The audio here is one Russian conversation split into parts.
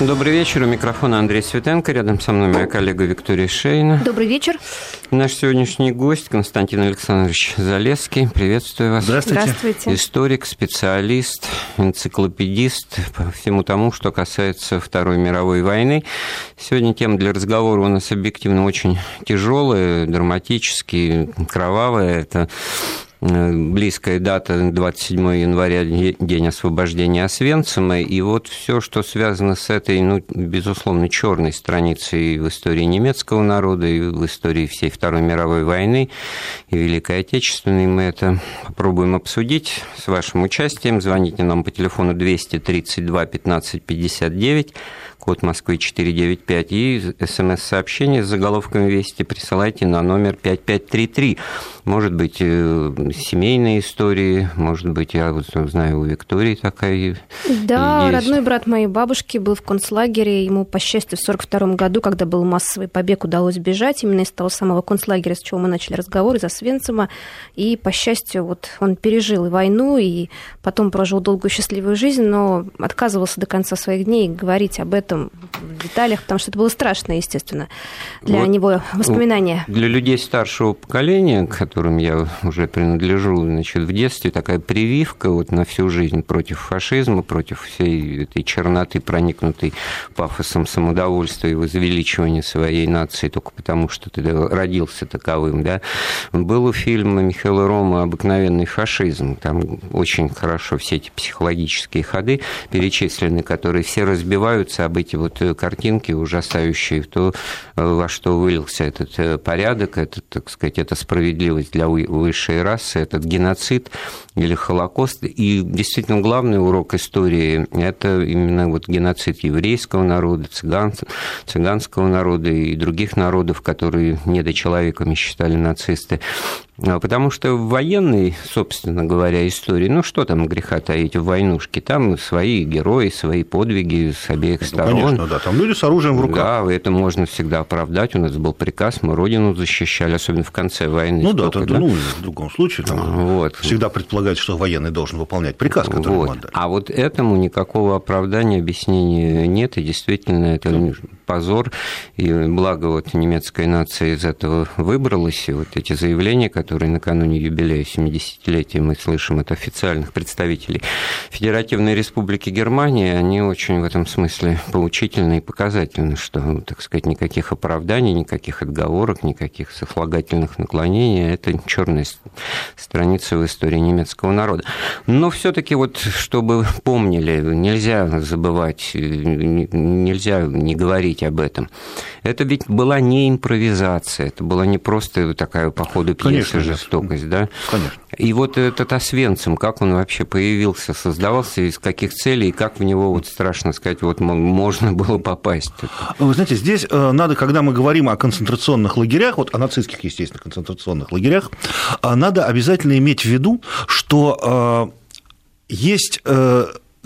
Добрый вечер. У микрофона Андрей Светенко. Рядом со мной моя коллега Виктория Шейна. Добрый вечер. Наш сегодняшний гость Константин Александрович Залеский. Приветствую вас. Здравствуйте. Здравствуйте. Историк, специалист, энциклопедист по всему тому, что касается Второй мировой войны. Сегодня тема для разговора у нас объективно очень тяжелая, драматическая, кровавая. Это близкая дата 27 января, день освобождения Освенцима, и вот все, что связано с этой, ну, безусловно, черной страницей в истории немецкого народа и в истории всей Второй мировой войны и Великой Отечественной, мы это попробуем обсудить с вашим участием. Звоните нам по телефону 232 15 59 код Москвы 495, и смс-сообщение с заголовком «Вести» присылайте на номер 5533. Может быть, э, семейные истории, может быть, я вот знаю, у Виктории такая Да, есть. родной брат моей бабушки был в концлагере, ему, по счастью, в 1942 году, когда был массовый побег, удалось бежать именно из того самого концлагеря, с чего мы начали разговор, из Освенцима, и, по счастью, вот он пережил и войну, и потом прожил долгую счастливую жизнь, но отказывался до конца своих дней говорить об этом этом в деталях, потому что это было страшно, естественно, для вот него воспоминания. Для людей старшего поколения, к которым я уже принадлежу, значит, в детстве такая прививка вот на всю жизнь против фашизма, против всей этой черноты, проникнутой пафосом самодовольства и возвеличивания своей нации только потому, что ты родился таковым, да. Был у фильма Михаила Рома «Обыкновенный фашизм». Там очень хорошо все эти психологические ходы перечислены, которые все разбиваются об эти вот э, картинки ужасающие, то, э, во что вылился этот э, порядок, это, так сказать, это справедливость для высшей расы, этот геноцид или Холокост. И действительно главный урок истории – это именно вот геноцид еврейского народа, цыган, цыганского народа и других народов, которые недочеловеками считали нацисты. А, потому что в военной, собственно говоря, истории, ну что там греха таить в войнушке, там свои герои, свои подвиги с обеих ну, сторон. Конечно, да, там люди с оружием в руках. Да, это можно всегда оправдать, у нас был приказ, мы родину защищали, особенно в конце войны. Ну да, это, да? ну, в другом случае там вот. всегда предполагается, что военный должен выполнять приказ, который вот. ему отдали. А вот этому никакого оправдания, объяснения нет, и действительно это позор, и благо вот немецкая нация из этого выбралась, и вот эти заявления, которые накануне юбилея 70-летия мы слышим от официальных представителей Федеративной Республики Германия, они очень в этом смысле поучительны и показательны, что, так сказать, никаких оправданий, никаких отговорок, никаких сослагательных наклонений, это черная страница в истории немецкого народа. Но все-таки вот, чтобы помнили, нельзя забывать, нельзя не говорить об этом. Это ведь была не импровизация, это была не просто такая по ходу пьесы Конечно, жестокость, да? Конечно. И вот этот Освенцим, как он вообще появился, создавался, из каких целей, и как в него, вот страшно сказать, вот можно было попасть? Вы знаете, здесь э, надо, когда мы говорим о концентрационных лагерях, вот о нацистских, естественно, концентрационных лагерях, э, надо обязательно иметь в виду, что э, есть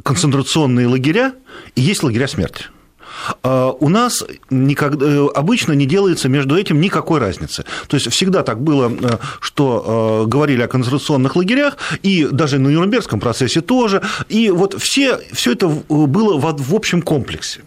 концентрационные лагеря и есть лагеря смерти. А, у нас никогда, э, обычно не делается между этим никакой разницы. То есть всегда так было, э, что э, говорили о концентрационных лагерях, и даже на Нюрнбергском процессе тоже, и вот все, все это было в общем комплексе.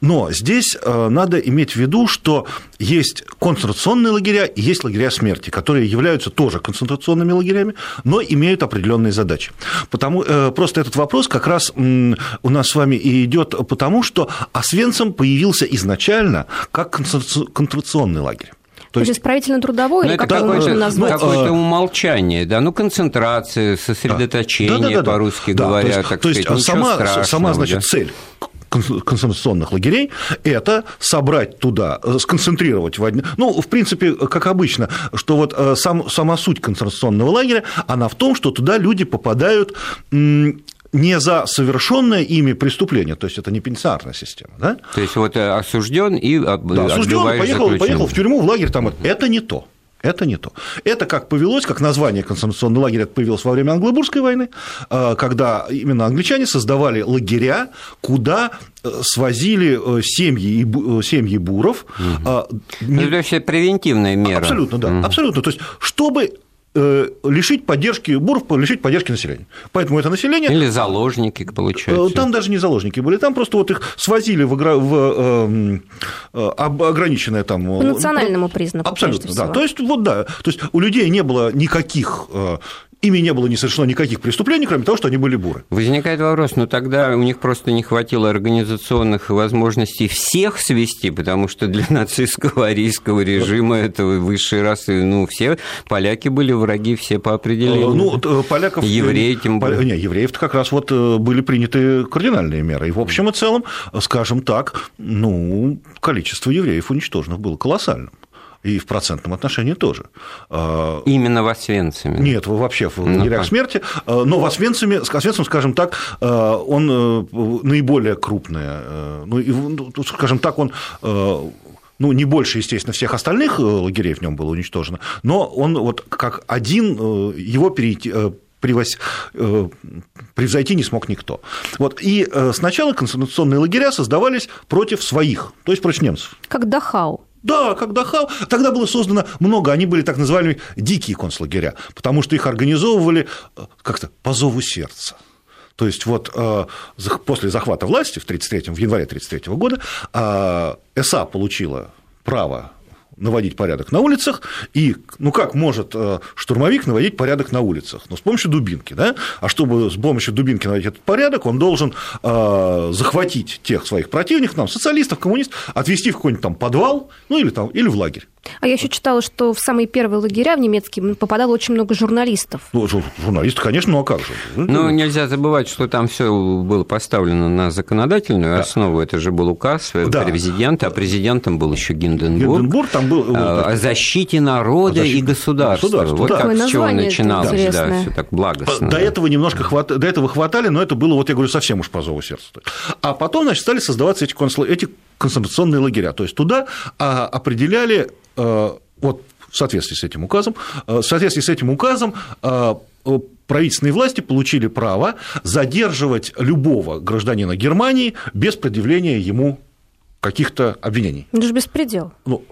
Но здесь э, надо иметь в виду, что есть концентрационные лагеря и есть лагеря смерти, которые являются тоже концентрационными лагерями, но имеют определенные задачи. Потому, э, просто этот вопрос как раз у нас с вами и идет потому, что Освенцим появился изначально как концентрационный лагерь. То есть исправительно-трудовой, ну, или как это можно назвать? Ну, какое-то умолчание, да, ну, концентрация, сосредоточение, да. Да, да, да, по-русски да, говоря, то есть, так то есть сказать, сама, сама, значит, да? цель концентрационных лагерей – это собрать туда, э, сконцентрировать в одни... Ну, в принципе, как обычно, что вот э, сам, сама суть концентрационного лагеря, она в том, что туда люди попадают не за совершенное ими преступление, то есть это не пенитенциарная система, да? То есть вот э, осужден и да, осужден, поехал, поехал в тюрьму, в лагерь, там это не то. Это не то. Это как повелось, как название концентрационного лагеря появилось во время Англобурской войны, э, когда именно англичане создавали лагеря, куда э, свозили э, семьи, семьи буров. Угу. Это вообще превентивная мера. Абсолютно, да, угу. абсолютно. То есть, чтобы э, лишить поддержки буров, лишить поддержки населения. Поэтому это население... Или заложники, получается. Там даже не заложники были, там просто вот их свозили в, игра... в э, э, ограниченное там... По национальному признаку, Абсолютно, да. То есть, вот да, то есть у людей не было никаких ими не было не совершено никаких преступлений, кроме того, что они были буры. Возникает вопрос, ну тогда у них просто не хватило организационных возможностей всех свести, потому что для нацистского арийского режима этого высшей расы, ну, все поляки были враги, все по определению. Ну, поляков... Евреи тем более. Не, евреев как раз вот э, были приняты кардинальные меры. И в общем и целом, скажем так, ну, количество евреев уничтоженных было колоссальным и в процентном отношении тоже. А, Именно в Освенциме? Нет, вообще в ну, лагерях смерти, а, но в Освенциме, с Освенцим, скажем так, а, он э, наиболее крупный, э, ну, ну скажем так, он э, ну, не больше, естественно, всех остальных лагерей в нем было уничтожено, но он вот как один, его перейти, превось... превзойти не смог никто. Вот. И сначала концентрационные лагеря создавались против своих, то есть против немцев. Как Дахау. Да, как Дахау. Тогда было создано много, они были так называемые дикие концлагеря, потому что их организовывали э, как-то по зову сердца. То есть вот э, после захвата власти в, 33 в январе 1933 года э, СА получила право наводить порядок на улицах, и ну как может э, штурмовик наводить порядок на улицах? Ну, с помощью дубинки, да? А чтобы с помощью дубинки наводить этот порядок, он должен э, захватить тех своих противников, там, социалистов, коммунистов, отвезти в какой-нибудь там подвал, ну или, там, или в лагерь. А я еще читала, что в самые первые лагеря в немецкие попадало очень много журналистов. Ну, журналисты, конечно, ну а как же? Ну, нельзя забывать, что там все было поставлено на законодательную да. основу. Это же был указ да. президента, а президентом был еще Гинденбург. Гинденбург там был о защите народа защите и государства. государства. Вот да. как с чего начиналось, да, все так благостно. До этого немножко хват... до этого хватали, но это было, вот я говорю, совсем уж по зову сердца. А потом, значит, стали создаваться эти, консул... эти концентрационные лагеря. То есть туда а, определяли Э, вот в соответствии с этим указом, э, в соответствии с этим указом правительственные власти получили право задерживать любого гражданина Германии без предъявления ему каких-то обвинений. Это же беспредел. Ну,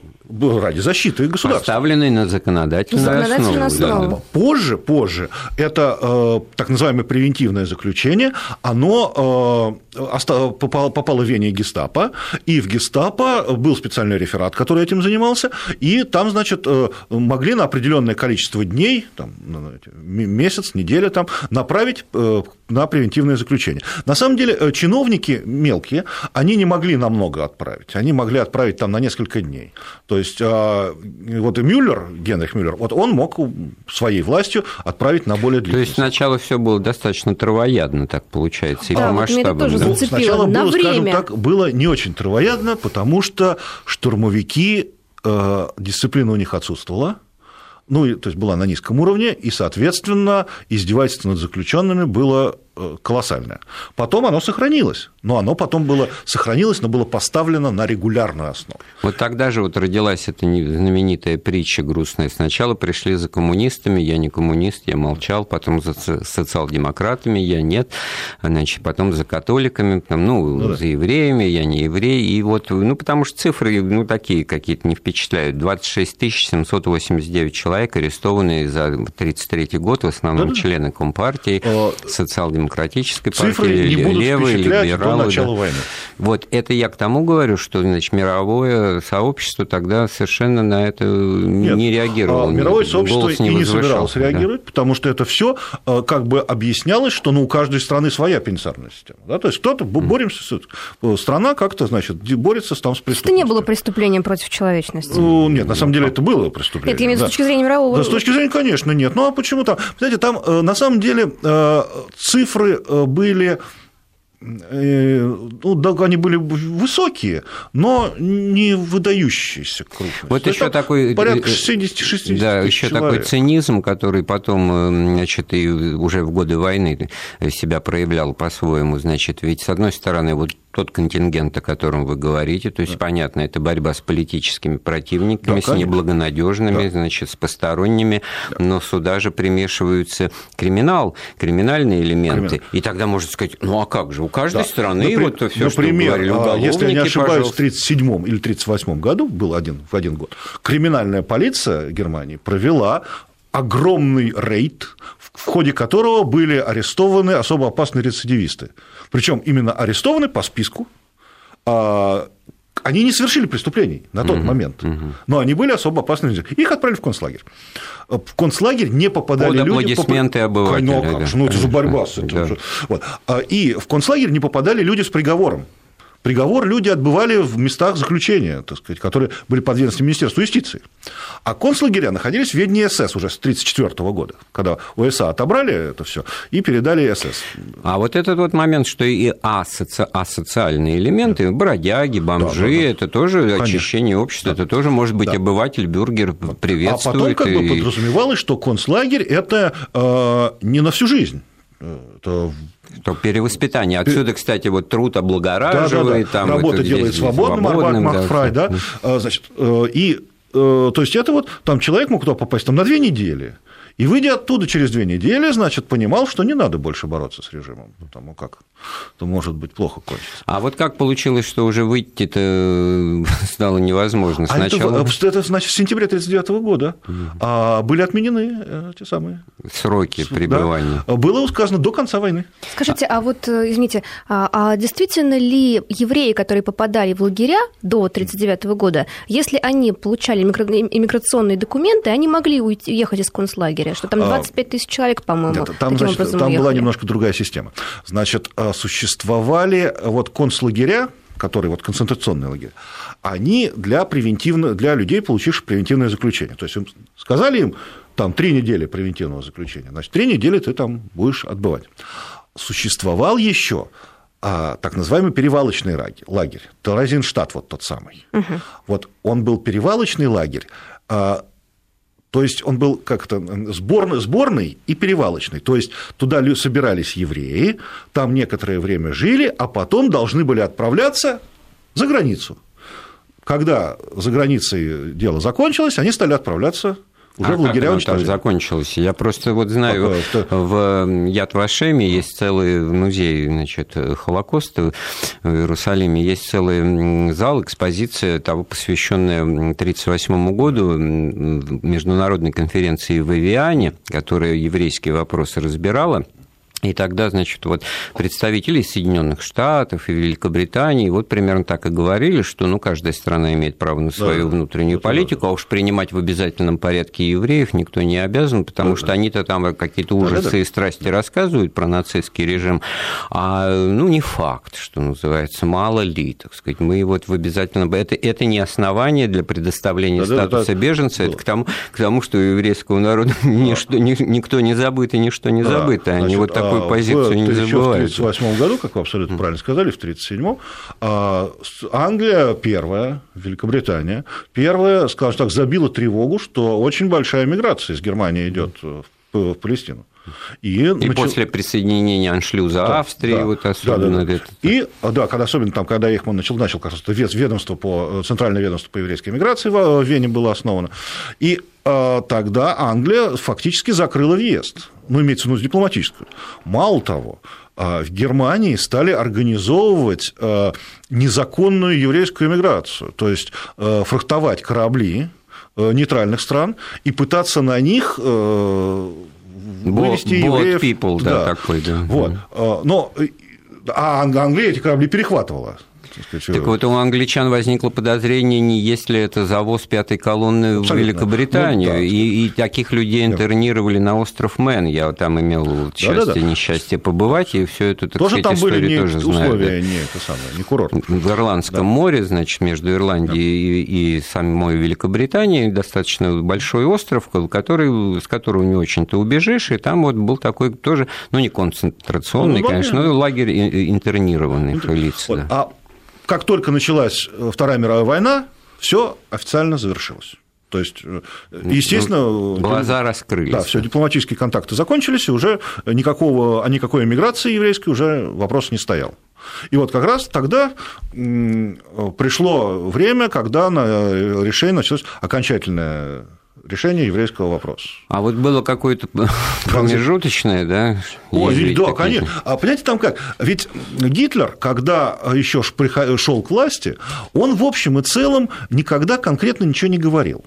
ради защиты государства. Поставленный на законодательную, законодательную основу. основу. Да. Позже, позже, это э, так называемое превентивное заключение, оно э, попало, попало в Вене гестапо, и в гестапо был специальный реферат, который этим занимался, и там, значит, э, могли на определенное количество дней, там, месяц, неделя, там, направить э, на превентивное заключение. На самом деле, э, чиновники мелкие, они не могли намного отправить, они могли отправить там на несколько дней. То есть а, вот и Мюллер, Генрих Мюллер, вот он мог своей властью отправить на более длительный. То есть сначала все было достаточно травоядно, так получается, и да, по масштабам. Тоже да? Сначала на было, время. скажем так, было не очень травоядно, потому что штурмовики, э, дисциплина у них отсутствовала, ну, то есть была на низком уровне, и, соответственно, издевательство над заключенными было колоссальное. Потом оно сохранилось, но оно потом было сохранилось, но было поставлено на регулярную основу. Вот тогда же вот родилась эта знаменитая притча грустная. Сначала пришли за коммунистами, я не коммунист, я молчал, потом за социал-демократами, я нет, значит, потом за католиками, там, ну, ну да. за евреями, я не еврей, и вот, ну, потому что цифры, ну, такие какие-то не впечатляют. 26 789 человек арестованные за 1933 год, в основном да, члены Компартии, а... социал-демократии демократической Цифры партии, не будут левые, либералы. До начала да. войны. Вот это я к тому говорю, что значит, мировое сообщество тогда совершенно на это Нет, не реагировало. А мировое сообщество не и не собиралось да. реагировать, потому что это все э, как бы объяснялось, что ну, у каждой страны своя пенитенциарная система. Да? То есть кто-то боремся, э, страна как-то, значит, борется там с преступностью. Это не было преступлением против человечности. Ну, нет, на самом деле это было преступление. Это виду да. с точки зрения мирового... Да, с точки зрения, конечно, нет. Ну, а почему там? Знаете, там э, на самом деле цифры цифры э, были э, ну, да, они были высокие, но не выдающиеся крупности. Вот еще такой порядка 60-60 э, Да, еще такой цинизм, который потом, значит, и уже в годы войны себя проявлял по-своему, значит, ведь с одной стороны вот тот контингент, о котором вы говорите. То есть, да. понятно, это борьба с политическими противниками, да, с неблагонадежными, да. значит, с посторонними, да. но сюда же примешиваются криминал, криминальные элементы. Криминал. И тогда можно сказать, ну а как же, у каждой да. страны Напри... вот все, что говорили а, если я не ошибаюсь, пожалуйста. в 1937 или 1938 году, был один, в один год, криминальная полиция Германии провела огромный рейд, в ходе которого были арестованы особо опасные рецидивисты. Причем именно арестованы по списку, а, они не совершили преступлений на тот угу, момент, угу. но они были особо опасными. Их отправили в концлагерь. В концлагерь не попадали Под люди... аплодисменты обывателей. Ну, как же, ну, это же борьба с этим. Да. Вот. А, и в концлагерь не попадали люди с приговором. Приговор люди отбывали в местах заключения, так сказать, которые были подведомственны Министерству юстиции. А концлагеря находились в ведении СС уже с 1934 года, когда УСА отобрали это все и передали СС. А вот этот вот момент, что и асоци... асоциальные элементы, бродяги, бомжи, да, да, да. это тоже Конечно. очищение общества, да. это тоже может быть да. обыватель, бюргер приветствует. А потом как и... бы подразумевалось, что концлагерь – это э, не на всю жизнь. Это то перевоспитание. Отсюда, кстати, вот труд облагораживает. Да, да, да. Там Работа делает свободным, свободным Марк да. да. Значит, э, и э, то есть это вот там человек мог туда попасть там, на две недели, и выйдя оттуда через две недели, значит, понимал, что не надо больше бороться с режимом, потому как то может быть плохо кончится. А вот как получилось, что уже выйти-то стало невозможно? Сначала... А это, это значит, с сентября 1939 года а были отменены э, те самые сроки пребывания. Да. Было сказано до конца войны. Скажите, а вот, э, извините, а, а действительно ли евреи, которые попадали в лагеря до 1939 года, если они получали иммиграционные документы, они могли уйти, уехать из концлагеря? Что там 25 а, тысяч человек, по-моему, Нет, там, значит, Там уехали. была немножко другая система. Значит, а, существовали вот концлагеря, которые вот концентрационные лагеря, они для, превентивно, для людей, получивших превентивное заключение. То есть им сказали им, там три недели превентивного заключения, значит, три недели ты там будешь отбывать. Существовал еще а, так называемый перевалочный лагерь, Таразинштадт вот тот самый. Угу. Вот он был перевалочный лагерь, а, то есть он был как-то сборный, сборный и перевалочный. То есть туда собирались евреи, там некоторое время жили, а потом должны были отправляться за границу. Когда за границей дело закончилось, они стали отправляться уже а в лагеря как там закончилось? Я просто вот знаю, в Яд Вашеме есть целый музей значит, Холокоста в Иерусалиме, есть целый зал, экспозиция, того, посвященная 1938 году международной конференции в Авиане, которая еврейские вопросы разбирала. И тогда, значит, вот представители Соединенных Штатов и Великобритании вот примерно так и говорили, что ну, каждая страна имеет право на свою да, внутреннюю политику, да. а уж принимать в обязательном порядке евреев никто не обязан, потому да, что да. они-то там какие-то ужасы да, да, и страсти рассказывают про нацистский режим, а ну не факт, что называется, мало ли, так сказать, мы вот в обязательном... Это, это не основание для предоставления да, статуса да, да, беженца, да. это к тому, к тому, что у еврейского народа да. ничто, никто не забыт и ничто не да. забыто, они Значит, вот так такую позицию не забывают. В 1938 году, как вы абсолютно правильно сказали, в 1937 а, Англия первая, Великобритания первая, скажем так, забила тревогу, что очень большая миграция из Германии идет в Палестину. И, и начал... после присоединения аншлюза да, Австрии, да, вот особенно. Да, да, да. И, да, когда, особенно там, когда Эхман начал, начал как раз ведомство по, центральное ведомство по еврейской миграции в Вене было основано, и э, тогда Англия фактически закрыла въезд, ну, имеется в виду дипломатическую. Мало того, э, в Германии стали организовывать э, незаконную еврейскую миграцию, то есть фрахтовать корабли нейтральных стран и пытаться на них вывести евреев. people, да, да, такой, да. Вот. А, но а Англия эти корабли перехватывала. Так вот, у англичан возникло подозрение, не есть ли это завоз пятой колонны Абсолютно. в Великобританию. Ну, да. и, и таких людей интернировали на остров Мэн. Я там имел счастье, да, да, да. несчастье побывать, и все это, так тоже сказать, там были не тоже условия, знаю. Не, это самое, не курорт. В Ирландском да. море, значит, между Ирландией да. и, и самой Великобританией достаточно большой остров, который, с которого не очень-то убежишь, и там вот был такой тоже, ну, не концентрационный, ну, конечно, но лагерь интернированных лиц. Вот. Да. А как только началась э, Вторая мировая война, все официально завершилось. То есть, э, естественно... Ну, глаза раскрылись. Да, все, дипломатические контакты закончились, и уже никакого, о никакой эмиграции еврейской уже вопрос не стоял. И вот как раз тогда пришло время, когда на э, решение началось окончательное решение еврейского вопроса. А вот было какое-то промежуточное, да? Ой, да, конечно. А понимаете, там как? Ведь Гитлер, когда еще шел к власти, он в общем и целом никогда конкретно ничего не говорил.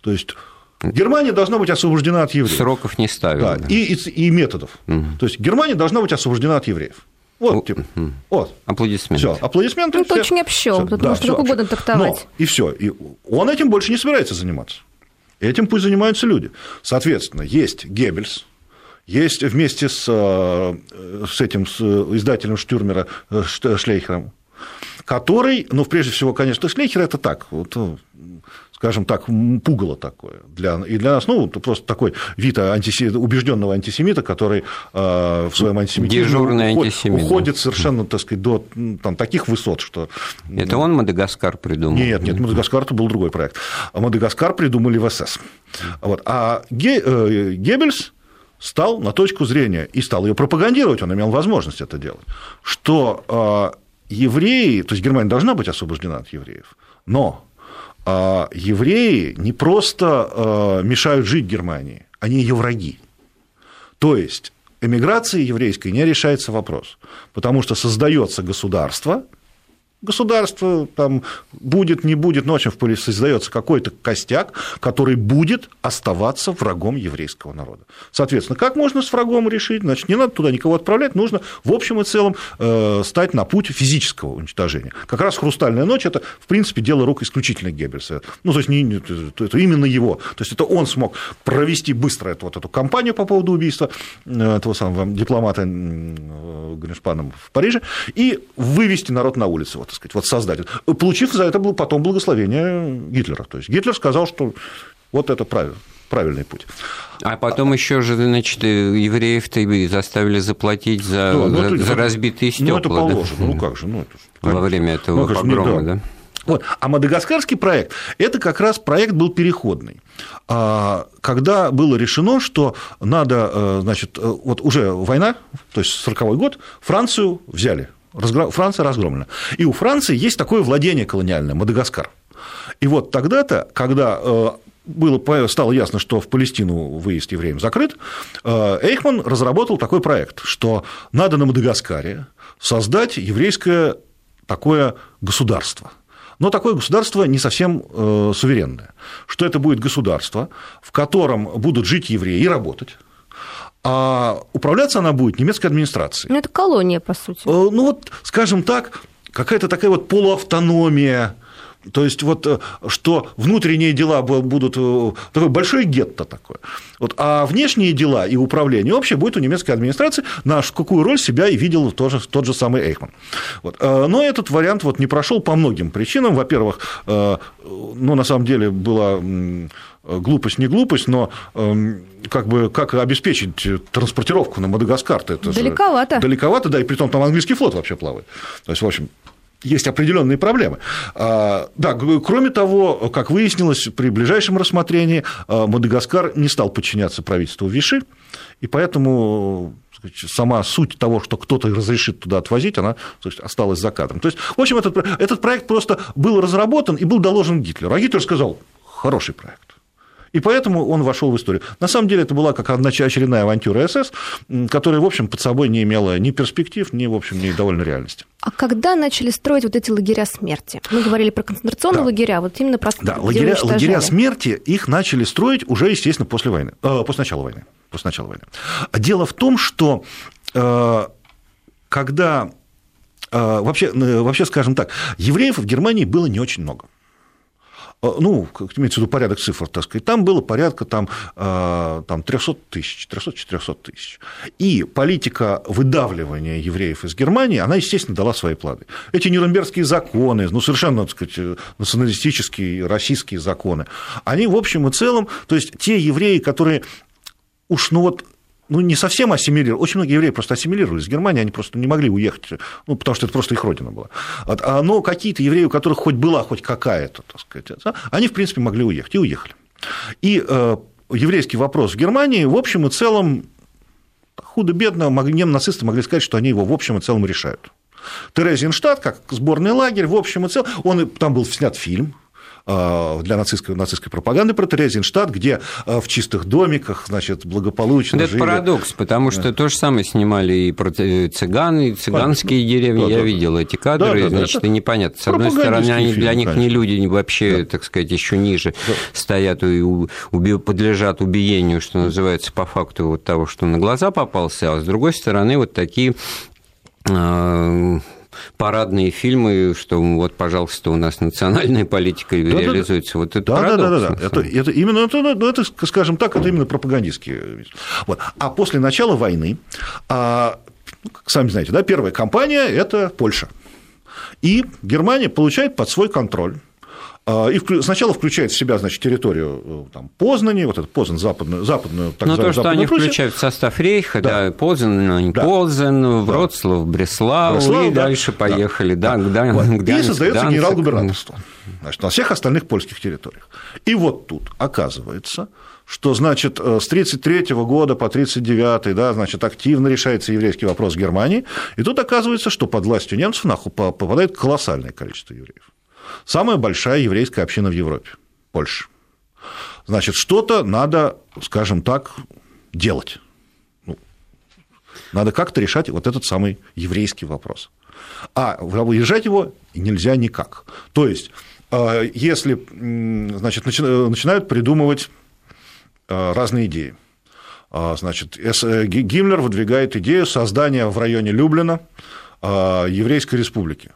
То есть Германия должна быть освобождена от евреев. Сроков не ставила. Да, И, и, и методов. Угу. То есть Германия должна быть освобождена от евреев. Вот, типа, вот. Аплодисменты. Все, аплодисменты. Ну, это очень общо, тут да, можно сколько угодно трактовать. Но, и все. И он этим больше не собирается заниматься. Этим пусть занимаются люди. Соответственно, есть Геббельс, есть вместе с, э, с этим с издателем Штюрмера э, Шлейхером, который, ну, прежде всего, конечно, Шлейхер это так, вот, скажем так, пугало такое. Для, и для нас, ну, просто такой вид антисе... убежденного антисемита, который э, в своем антисемитизме уходит, уходит совершенно, так сказать, до там, таких высот, что... Это он Мадагаскар придумал? Нет, нет, Мадагаскар это был другой проект. Мадагаскар придумали в СС. Вот. А Ге... Э, Геббельс стал на точку зрения и стал ее пропагандировать, он имел возможность это делать, что э, евреи, то есть Германия должна быть освобождена от евреев, но а евреи не просто а, мешают жить Германии, они ее враги. То есть эмиграции еврейской не решается вопрос, потому что создается государство, государство там будет, не будет, ночью в поле создается какой-то костяк, который будет оставаться врагом еврейского народа. Соответственно, как можно с врагом решить? Значит, не надо туда никого отправлять, нужно в общем и целом э, стать на путь физического уничтожения. Как раз «Хрустальная ночь» – это, в принципе, дело рук исключительно Геббельса. Ну, то есть, не, это именно его. То есть, это он смог провести быстро эту, вот эту кампанию по поводу убийства э, этого самого дипломата э, Гриншпаном в Париже и вывести народ на улицы. Вот так сказать, вот создать. Получив за это потом благословение Гитлера. То есть Гитлер сказал, что вот это правильно правильный путь. А потом еще же, значит, евреев-то заставили заплатить за, да, ну, за, это, за разбитые стекла. Ну, это положено, да? ну как же, ну это Во время этого ну, погрома, да. да? Вот. А мадагаскарский проект – это как раз проект был переходный. А, когда было решено, что надо, э, значит, э, вот уже война, то есть 40 год, Францию взяли Франция разгромлена. И у Франции есть такое владение колониальное, Мадагаскар. И вот тогда-то, когда э, было, стало ясно, что в Палестину выезд евреям закрыт, э, Эйхман разработал такой проект, что надо на Мадагаскаре создать еврейское такое государство. Но такое государство не совсем э, суверенное. Что это будет государство, в котором будут жить евреи и работать, а управляться она будет немецкой администрацией. Ну, это колония, по сути. Э, ну, вот, скажем так, какая-то такая вот полуавтономия, то есть вот э, что внутренние дела будут э, такое большое гетто такое, вот, а внешние дела и управление общее будет у немецкой администрации, на какую роль себя и видел тоже, тот же самый Эйхман. Вот. Но этот вариант вот не прошел по многим причинам. Во-первых, ну, на самом деле была глупость не глупость, но эм, как бы как обеспечить транспортировку на Мадагаскар? -то? Это далековато. Далековато, да, и при том там английский флот вообще плавает. То есть, в общем, есть определенные проблемы. А, да, кроме того, как выяснилось, при ближайшем рассмотрении а, Мадагаскар не стал подчиняться правительству Виши, и поэтому сама суть того, что кто-то разрешит туда отвозить, она осталась за кадром. То есть, в общем, этот, этот проект просто был разработан и был доложен Гитлеру. А Гитлер сказал, хороший проект. И поэтому он вошел в историю. На самом деле это была как очередная авантюра СС, которая, в общем, под собой не имела ни перспектив, ни, в общем, ни довольно реальности. А когда начали строить вот эти лагеря смерти? Мы говорили про концентрационные да. лагеря, вот именно про Да, лагеря, лагеря смерти, их начали строить уже, естественно, после войны, э, после начала войны. После начала войны. Дело в том, что э, когда э, вообще, э, вообще, скажем так, евреев в Германии было не очень много. А, ну, имеется в виду порядок цифр, так сказать, там было порядка там, а, там 300 тысяч, 300-400 тысяч. И политика выдавливания евреев из Германии, она, естественно, дала свои плоды. Эти нюрнбергские законы, ну, совершенно, так сказать, националистические российские законы, они, в общем и целом, то есть те евреи, которые уж, ну вот, ну, не совсем ассимилировали. Очень многие евреи просто ассимилировались в Германии, они просто не могли уехать, ну, потому что это просто их родина была. А, но какие-то евреи, у которых хоть была хоть какая-то, так сказать, они, в принципе, могли уехать и уехали. И э, еврейский вопрос в Германии, в общем и целом, худо-бедно, нацисты могли сказать, что они его в общем и целом решают. Терезинштадт, как сборный лагерь, в общем и целом, он, там был снят фильм, для нацистской, нацистской пропаганды про Терезинштадт, где э, в чистых домиках, значит, благополучно Это жили. парадокс, потому что то же самое снимали и про цыган, и цыганские деревни. Да, Я да, видел да. эти кадры, да, да, значит, это и непонятно. С одной стороны, они фильм, для них конечно. не люди, вообще, да. так сказать, еще ниже да. стоят и уби- подлежат убиению, что называется, по факту вот того, что на глаза попался, а с другой стороны, вот такие парадные фильмы, что вот, пожалуйста, у нас национальная политика да, реализуется. Да, вот это да, да, да, да, да. Это, это именно, это, ну, это, скажем так, это именно пропагандистские. Вот. А после начала войны, а, сами знаете, да, первая компания – это Польша. И Германия получает под свой контроль и сначала включает в себя, значит, территорию э, там, Познани, вот эту Познан, западную, западную так Ну, то, что они Пруссию. включают в состав Рейха, да, да Познан, да. Позен, Вроцлав, Бреслав, Бреслав и да. дальше поехали, да, да. да вот. Гданьск, И создается генерал-губернаторство значит, на всех остальных польских территориях. И вот тут оказывается, что, значит, э, с 1933 года по 1939, да, значит, активно решается еврейский вопрос в Германии, и тут оказывается, что под властью немцев попадает колоссальное количество евреев. Самая большая еврейская община в Европе, Польша. Значит, что-то надо, скажем так, делать. Ну, надо как-то решать вот этот самый еврейский вопрос. А выезжать его нельзя никак. То есть, э, если значит, начинают придумывать э, разные идеи. А, значит, э, Гиммлер выдвигает идею создания в районе Люблина еврейской республики.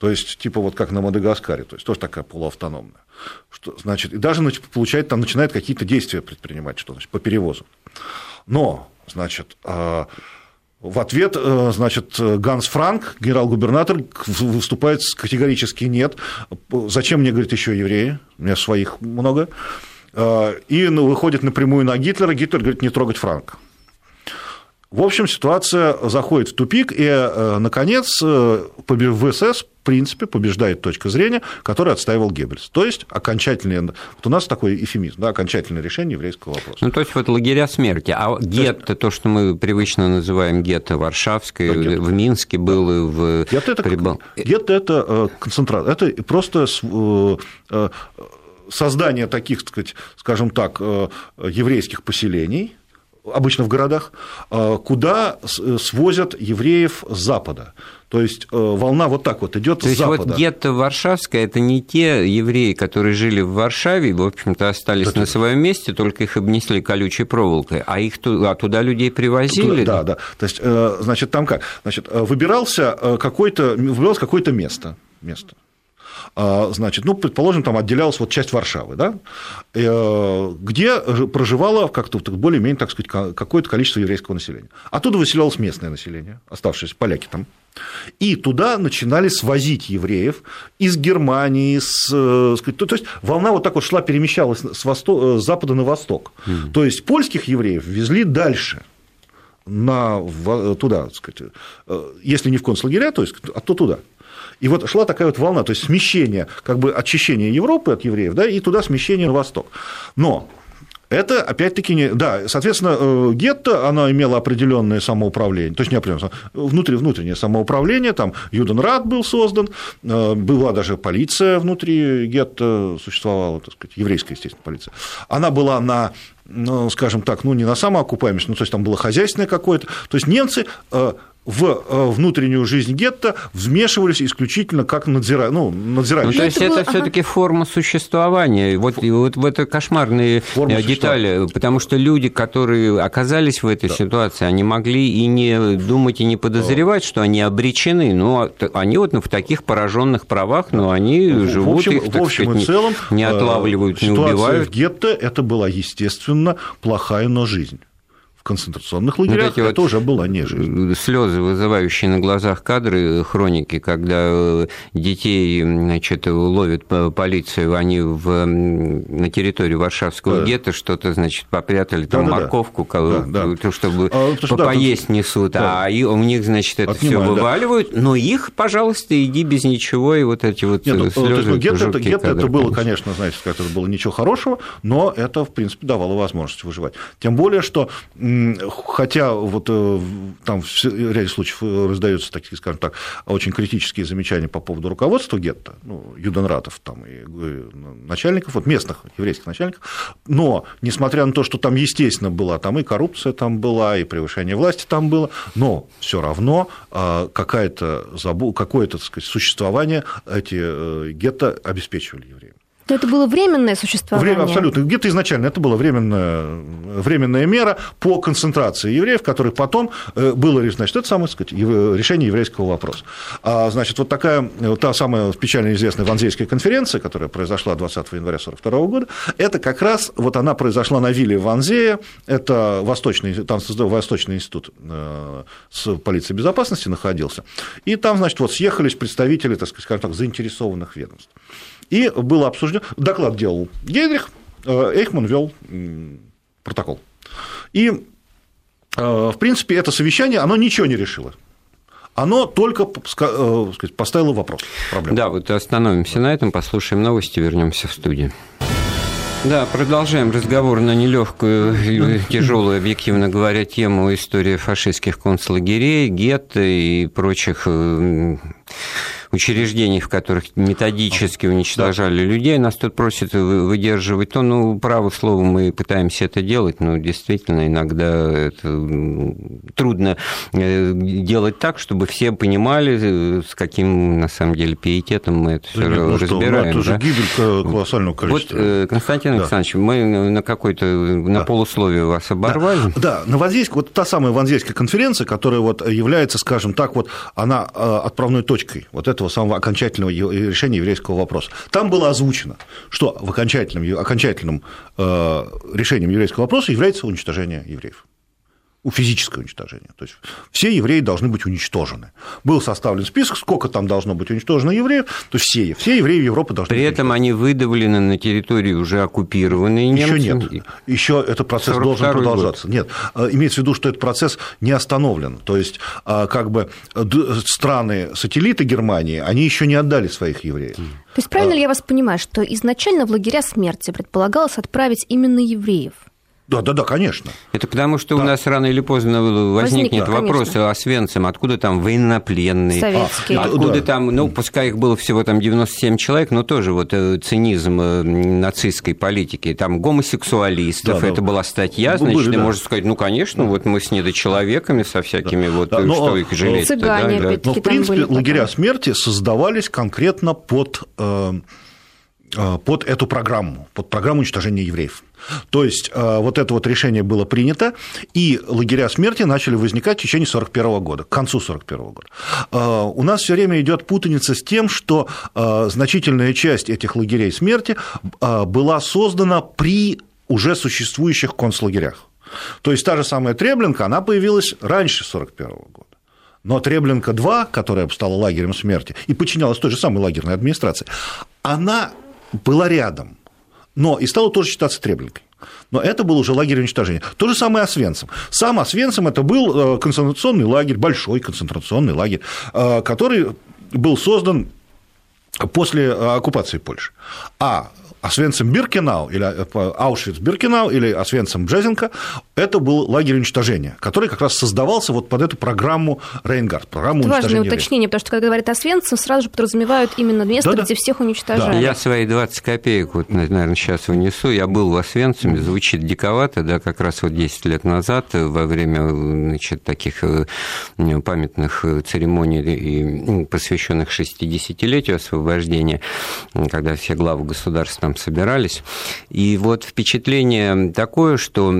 То есть, типа вот как на Мадагаскаре, то есть тоже такая полуавтономная. Что, значит, и даже получает, там начинает какие-то действия предпринимать, что значит, по перевозу. Но, значит, а, в ответ, э, значит, Ганс Франк, генерал-губернатор, выступает категорически нет. Зачем мне, говорит, еще евреи? У меня своих много. А, и ну, выходит напрямую на Гитлера. Гитлер говорит, не трогать Франка. В общем, ситуация заходит в тупик, и, э, наконец, э, в СС, в принципе, побеждает точка зрения, которую отстаивал Геббельс. То есть, окончательное, вот у нас такой эфемизм, да, окончательное решение еврейского вопроса. Ну, то есть, вот лагеря смерти. А гетто, то, что мы привычно называем гетто Варшавское, да, гетто. в Минске был да. и в... Гетто – это, Прибал... гетто это э, концентрат, это просто создание таких, сказать, скажем так, еврейских поселений, обычно в городах, э, куда э, свозят евреев с Запада. То есть э, волна вот так вот идет с есть запада. Вот гетто Варшавское это не те евреи, которые жили в Варшаве, в общем-то остались это... на своем месте, только их обнесли колючей проволокой, а их а туда людей привозили. Туда, да, да. То есть, значит, там как? Значит, выбирался какой-то, выбиралось какое-то место, место. А, значит, ну, предположим, там отделялась вот часть Варшавы, да, э, где проживало как-то более-менее, так сказать, какое-то количество еврейского населения. Оттуда выселялось местное население, оставшиеся поляки там. И туда начинали свозить евреев из Германии, с, э, то, то есть волна вот так вот шла, перемещалась с, восток, э, с запада на восток. Mm. То есть польских евреев везли дальше на, туда, так сказать, если не в концлагеря, то есть, а то туда. И вот шла такая вот волна, то есть смещение, как бы очищение Европы от евреев, да, и туда смещение на восток. Но это, опять-таки, не... да, соответственно, э, гетто, оно имело определенное самоуправление, то есть не определенное, внутри, внутреннее самоуправление, там Юденрат был создан, э, была даже полиция внутри гетто, существовала, так сказать, еврейская, естественно, полиция. Она была на ну, скажем так, ну, не на самоокупаемость, ну, то есть там было хозяйственное какое-то. То есть немцы э, в э, внутреннюю жизнь гетто вмешивались исключительно как надзира... ну, надзирающие. Ну, то есть это, это все-таки форма существования. Вот, и вот в это кошмарные форма детали, потому что люди, которые оказались в этой да. ситуации, они могли и не думать, и не подозревать, что они обречены. Ну, они вот ну, в таких пораженных правах, но они в живут, общем, их, так в общем сказать, и целом, не отлавливают, не убивают. в гетто это была, естественно, плохая, но жизнь в концентрационных лагерях вот это вот уже была не жизнь. Слезы, вызывающие на глазах кадры хроники, когда э, детей значит, ловит полицию, они в, на территории Варшавского да. гетто что-то, значит, попрятали, там да, морковку, да, да. То, чтобы а, что, поесть да, несут, да. а у них, значит, это все вываливают, да. но их, пожалуйста, иди без ничего, и вот эти вот Нет, ну, слезы. Гетто, это, гетто это было, конечно, знаете, это было ничего хорошего, но это, в принципе, давало возможность выживать. Тем более, что хотя вот э, там в ряде случаев раздаются такие, скажем так, очень критические замечания по поводу руководства гетто, ну, юденратов там и начальников, вот местных еврейских начальников, но несмотря на то, что там, естественно, была там и коррупция там была, и превышение власти там было, но все равно а, какое-то так сказать, существование эти э, гетто обеспечивали евреям. Но это было временное существование. Время абсолютно. Где-то изначально это была временная, временная мера по концентрации евреев, который потом э, было, значит, это самое сказать, решение еврейского вопроса. А, значит, вот такая, вот та самая печально известная Ванзейская конференция, которая произошла 20 января 1942 года, это как раз, вот она произошла на вилле Ванзея, это Восточный, там Восточный институт э, с полицией безопасности находился, и там, значит, вот съехались представители, так сказать, так, заинтересованных ведомств. И было обсуждено, доклад делал Гейдрих, э, Эйхман вел протокол. И, э, в принципе, это совещание, оно ничего не решило оно только э, поставило вопрос. Проблему. Да, вот остановимся на этом, послушаем новости, вернемся в студию. Да, продолжаем разговор на нелегкую, тяжелую, объективно говоря, тему истории фашистских концлагерей, гетто и прочих учреждений, в которых методически уничтожали да. людей, нас тут просят выдерживать, то, ну, право слово, мы пытаемся это делать, но действительно иногда это трудно э, делать так, чтобы все понимали, э, с каким, на самом деле, пиететом мы это да все нет, ну разбираем. Что, ну, это же гибель колоссального количества. Вот, э, Константин да. Александрович, мы на какой-то, на да. полусловие вас оборвали. Да, да. на вот та самая Ванзейская конференция, которая вот является, скажем так, вот она отправной точкой вот это этого самого окончательного решения еврейского вопроса. Там было озвучено, что в окончательном, окончательном э, решением еврейского вопроса является уничтожение евреев у физическое уничтожение. То есть все евреи должны быть уничтожены. Был составлен список, сколько там должно быть уничтожено евреев, то есть все, все евреи Европы должны При быть этом они выдавлены на территории уже оккупированные Еще нет. Еще этот процесс должен продолжаться. Год. Нет. А, имеется в виду, что этот процесс не остановлен. То есть а, как бы страны-сателлиты Германии, они еще не отдали своих евреев. То есть правильно а... ли я вас понимаю, что изначально в лагеря смерти предполагалось отправить именно евреев? Да, да, да, конечно. Это потому, что да. у нас рано или поздно возникнет, возникнет вопрос конечно. о Свенцем, откуда там военнопленные, Советские. А, откуда да. там, ну, пускай их было всего там 97 человек, но тоже вот э, цинизм э, нацистской политики, там гомосексуалистов, да, это да. была статья, значит, Были, да. можно сказать, ну, конечно, да. вот мы с недочеловеками, со всякими, да. вот да, но, что их жалеть Цыгане, да, да. Но, в принципе, лагеря смерти создавались конкретно под э, Э, под эту программу, под программу уничтожения евреев. То есть э, вот это вот решение было принято, и лагеря смерти начали возникать в течение 1941 года, к концу 1941 года. Э, у нас все время идет путаница с тем, что значительная часть этих лагерей смерти была создана при уже существующих концлагерях. То есть та же самая Треблинка, она появилась раньше 1941 года. Но Треблинка-2, которая стала лагерем смерти и подчинялась той же самой лагерной администрации, она была рядом, но и стала тоже считаться Треблинкой. Но это был уже лагерь уничтожения. То же самое Освенцим. Сам Освенцим – это был э, концентрационный лагерь, большой концентрационный лагерь, э, который был создан после э, оккупации Польши. А Освенцим Биркенау или Аушвиц Биркенау или Освенцим Бжезенко это был лагерь уничтожения, который как раз создавался вот под эту программу Рейнгард, программу это уничтожения. Важное уточнение, потому что когда говорят Освенцим, сразу же подразумевают именно место, да, где всех уничтожали. Да. Я свои 20 копеек, вот, наверное, сейчас внесу. Я был в Освенциме, звучит диковато, да, как раз вот 10 лет назад во время значит, таких э, памятных церемоний, посвященных 60-летию освобождения, когда все главы государств там собирались. И вот впечатление такое, что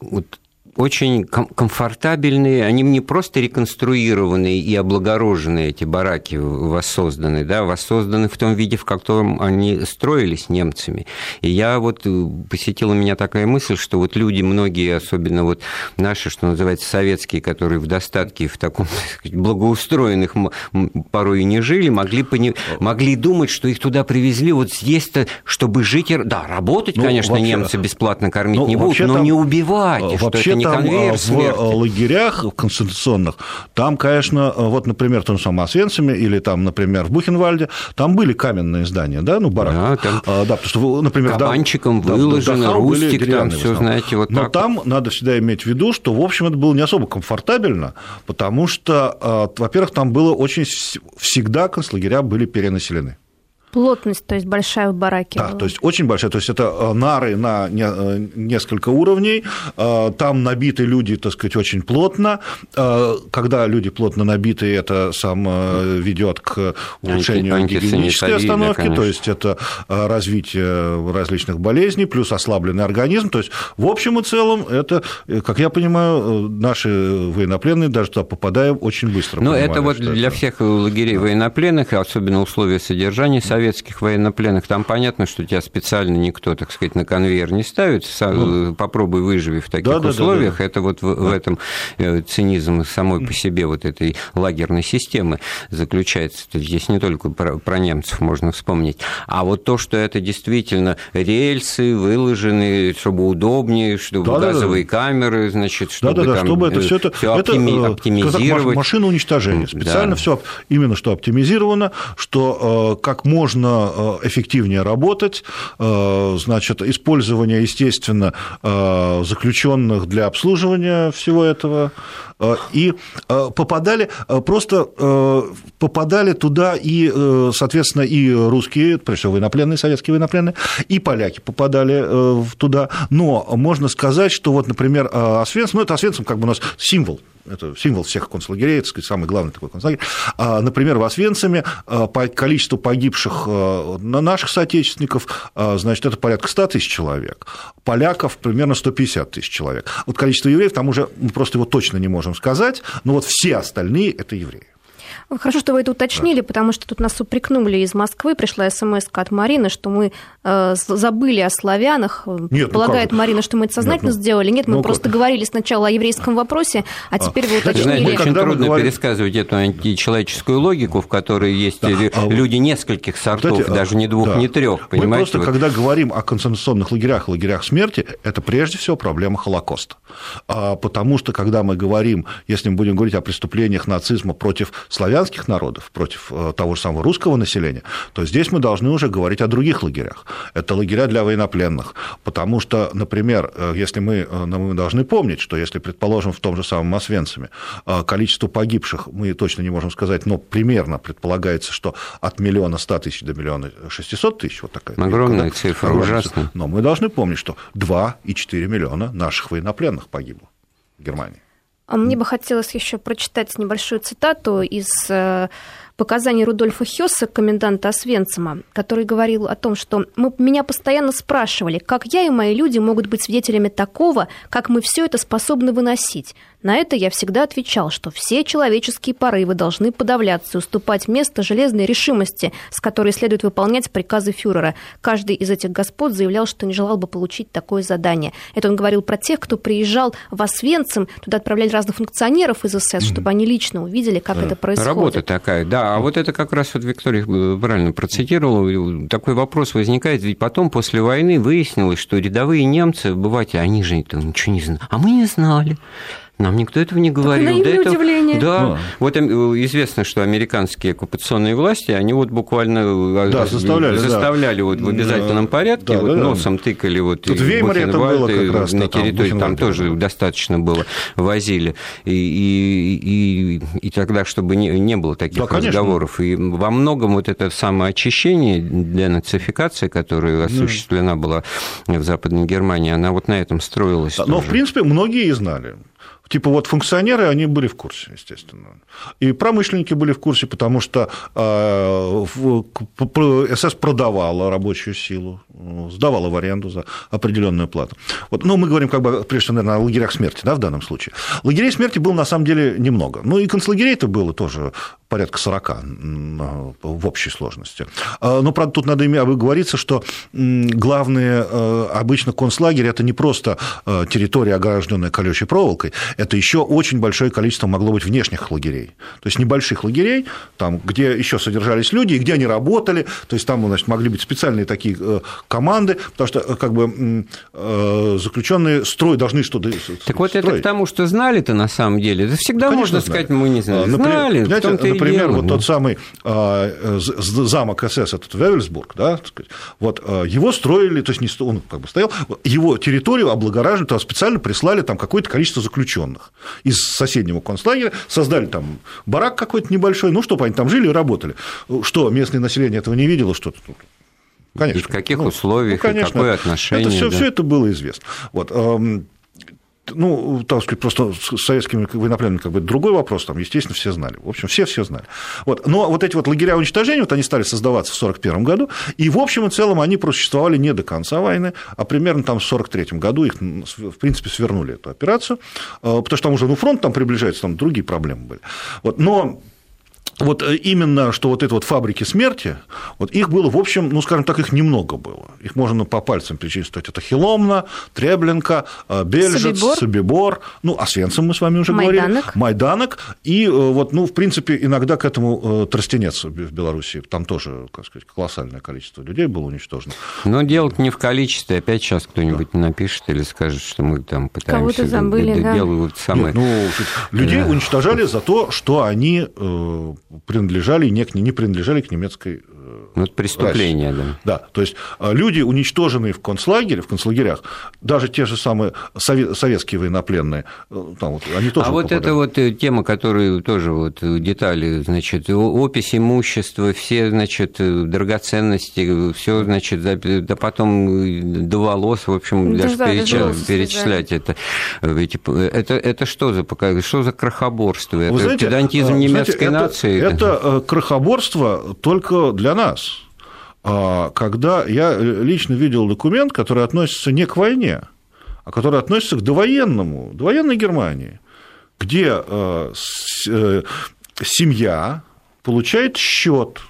вот очень комфортабельные, они не просто реконструированные и облагороженные, эти бараки воссозданы, да, воссозданы в том виде, в котором они строились немцами. И я вот, э, посетила меня такая мысль, что вот люди, многие, особенно вот наши, что называется, советские, которые в достатке, в таком сказать, благоустроенных порой и не жили, могли, пони... могли думать, что их туда привезли вот здесь-то, чтобы жить, да, работать, ну, конечно, вообще, немцы бесплатно кормить ну, не будут, но там, не убивать, что это не там в лагерях в концентрационных, там, конечно, вот, например, в том самом Освенциме или там, например, в Бухенвальде, там были каменные здания, да, ну, барак. Да, там а, да, потому что, например, кабанчиком да, выложено, да, рустик, там все, знаете, вот Но так. там надо всегда иметь в виду, что, в общем, это было не особо комфортабельно, потому что, во-первых, там было очень всегда концлагеря были перенаселены. Плотность, то есть большая в бараке. Да, была. то есть очень большая. То есть это э, нары на э, несколько уровней, э, там набиты люди, так сказать, очень плотно. Когда люди плотно набиты, это сам ведет к улучшению гигиенической остановки, да, то есть это развитие различных болезней, плюс ослабленный организм. То есть в общем и целом это, как я понимаю, наши военнопленные даже туда попадая очень быстро. Но это вот для это... всех лагерей военнопленных, особенно условия содержания, советских военнопленных, там понятно, что тебя специально никто, так сказать, на конвейер не ставит, ну, попробуй выживи в таких да, условиях, да, да, да. это вот в, в этом э, цинизм самой по себе вот этой лагерной системы заключается. Здесь не только про, про немцев можно вспомнить, а вот то, что это действительно рельсы выложены, чтобы удобнее, чтобы да, газовые да, да. камеры, значит, чтобы, да, да, там, чтобы это все это, оптими, это оптимизировать. Машину уничтожения. Специально да. все именно что оптимизировано, что э, как можно можно э, эффективнее работать, э, значит, использование, естественно, э, заключенных для обслуживания всего этого, и попадали, просто попадали туда и, соответственно, и русские, прежде всего, военнопленные, советские военнопленные, и поляки попадали туда, но можно сказать, что вот, например, Освенцим, ну, это Освенцим как бы у нас символ это символ всех концлагерей, это самый главный такой концлагерь. А, например, в Освенциме по количеству погибших на наших соотечественников, значит, это порядка 100 тысяч человек, поляков примерно 150 тысяч человек. Вот количество евреев, там уже мы просто его точно не можем сказать, но вот все остальные – это евреи. Хорошо, что вы это уточнили, да. потому что тут нас упрекнули из Москвы, пришла смс от Марины, что мы э, забыли о славянах. Нет, ну Полагает ну Марина, что мы это сознательно Нет, ну, сделали. Нет, мы ну, просто как? говорили сначала о еврейском вопросе, а, а теперь вы уточнили. Знаете, очень трудно говорим... пересказывать эту античеловеческую логику, в которой есть да, а люди нескольких сортов, кстати, даже не двух, да. не трех. Мы просто, вот... когда говорим о концентрационных лагерях, лагерях смерти, это прежде всего проблема Холокоста. А, потому что, когда мы говорим, если мы будем говорить о преступлениях нацизма против славян, славянских народов, против э, того же самого русского населения, то здесь мы должны уже говорить о других лагерях. Это лагеря для военнопленных. Потому что, например, э, если мы, э, мы должны помнить, что если, предположим, в том же самом Освенциме количество погибших мы точно не можем сказать, но примерно предполагается, что от миллиона ста тысяч до миллиона шестисот тысяч, вот такая Огромная да? цифра, ужасная. Но мы должны помнить, что 2,4 миллиона наших военнопленных погибло в Германии. А мне бы хотелось еще прочитать небольшую цитату из э, показаний Рудольфа Хесса, коменданта Освенцима, который говорил о том, что мы, меня постоянно спрашивали, как я и мои люди могут быть свидетелями такого, как мы все это способны выносить. На это я всегда отвечал, что все человеческие порывы должны подавляться и уступать место железной решимости, с которой следует выполнять приказы фюрера. Каждый из этих господ заявлял, что не желал бы получить такое задание. Это он говорил про тех, кто приезжал в Освенцим, туда отправляли разных функционеров из СС, mm-hmm. чтобы они лично увидели, как это происходит. Работа такая, да. А вот это как раз вот Виктория правильно процитировала. Такой вопрос возникает, ведь потом после войны выяснилось, что рядовые немцы, обыватели, они же ничего не знали. А мы не знали. Нам никто этого не говорил. До этого, удивление. Да, а. вот известно, что американские оккупационные власти, они вот буквально э, да, заставляли, заставляли да. вот в обязательном порядке, да, вот да, носом да. тыкали вот Тут в Веймаре это было как раз на территории, там, там тоже да. достаточно было, возили. И, и, и, и тогда, чтобы не, не было таких да, разговоров. И во многом вот это самоочищение для нацификации, которая осуществлена была в Западной Германии, она вот на этом строилась. Но, в принципе, многие и знали. Типа вот функционеры, они были в курсе, естественно. И промышленники были в курсе, потому что а, СС продавала рабочую силу, сдавала в аренду за определенную плату. Вот, ну, мы говорим, как бы, прежде всего, наверное, о лагерях смерти, да, в данном случае. Лагерей смерти было, на самом деле, немного. Ну, и концлагерей-то было тоже порядка 40 в общей сложности. А, но, правда, тут надо говориться, что главные э, обычно концлагерь – это не просто э, территория, огражденная колючей проволокой, это еще очень большое количество могло быть внешних лагерей. То есть небольших лагерей, там, где еще содержались люди, и где они работали, то есть там значит, могли быть специальные такие э, команды, потому что как бы заключенные строй должны что-то Так вот это к тому, что знали-то на самом деле. Это всегда Конечно, можно знали. сказать, мы не знали. Например, знали, знаете, например, вот тот самый замок СС, этот Вевельсбург, да, вот его строили, то есть не он как бы стоял, его территорию облагораживали, специально прислали там какое-то количество заключенных из соседнего концлагеря, создали там барак какой-то небольшой, ну, чтобы они там жили и работали. Что, местное население этого не видело, что-то Конечно. И в каких ну, условиях, ну, конечно, какое отношение. Это все, да. все это было известно. Вот ну, так сказать, просто с советскими военнопленными как бы другой вопрос, там, естественно, все знали. В общем, все все знали. Вот. Но вот эти вот лагеря уничтожения, вот они стали создаваться в 1941 году, и в общем и целом они просуществовали не до конца войны, а примерно там в 1943 году их, в принципе, свернули эту операцию, э, потому что там уже ну, фронт там приближается, там другие проблемы были. Вот. Но вот э, именно, что вот это вот фабрики смерти, вот их было, в общем, ну, скажем так, их немного было. Их можно по пальцам перечислить. Это Хиломна, Треблинка, э, Бельжец, Собибор, Собибор ну, о Свенцем мы с вами уже Майданок. говорили. Майданок. И э, вот, ну, в принципе, иногда к этому Тростенец в Беларуси. Там тоже, как сказать, колоссальное количество людей было уничтожено. Но дело не в количестве. Опять сейчас кто-нибудь да. напишет или скажет, что мы там пытаемся... Кого-то забыли, да. Делают самое... Нет, ну, людей уничтожали за то, что они принадлежали, не, не принадлежали к немецкой ну, это преступление, России. да. Да, то есть а, люди, уничтоженные в концлагере, в концлагерях, даже те же самые советские военнопленные, э, там вот, они тоже А вот это вот э, тема, которую тоже вот э, детали, значит, опись имущества, все, значит, драгоценности, все, значит, да потом до волос, в общем, даже да, перечислять, перечислять это. Ведь это, это что за что за крохоборство? Это знаете, педантизм немецкой знаете, нации? Это, это крохоборство только для нас. А когда я лично видел документ, который относится не к войне, а который относится к довоенному, довоенной Германии, где э, э, семья получает счет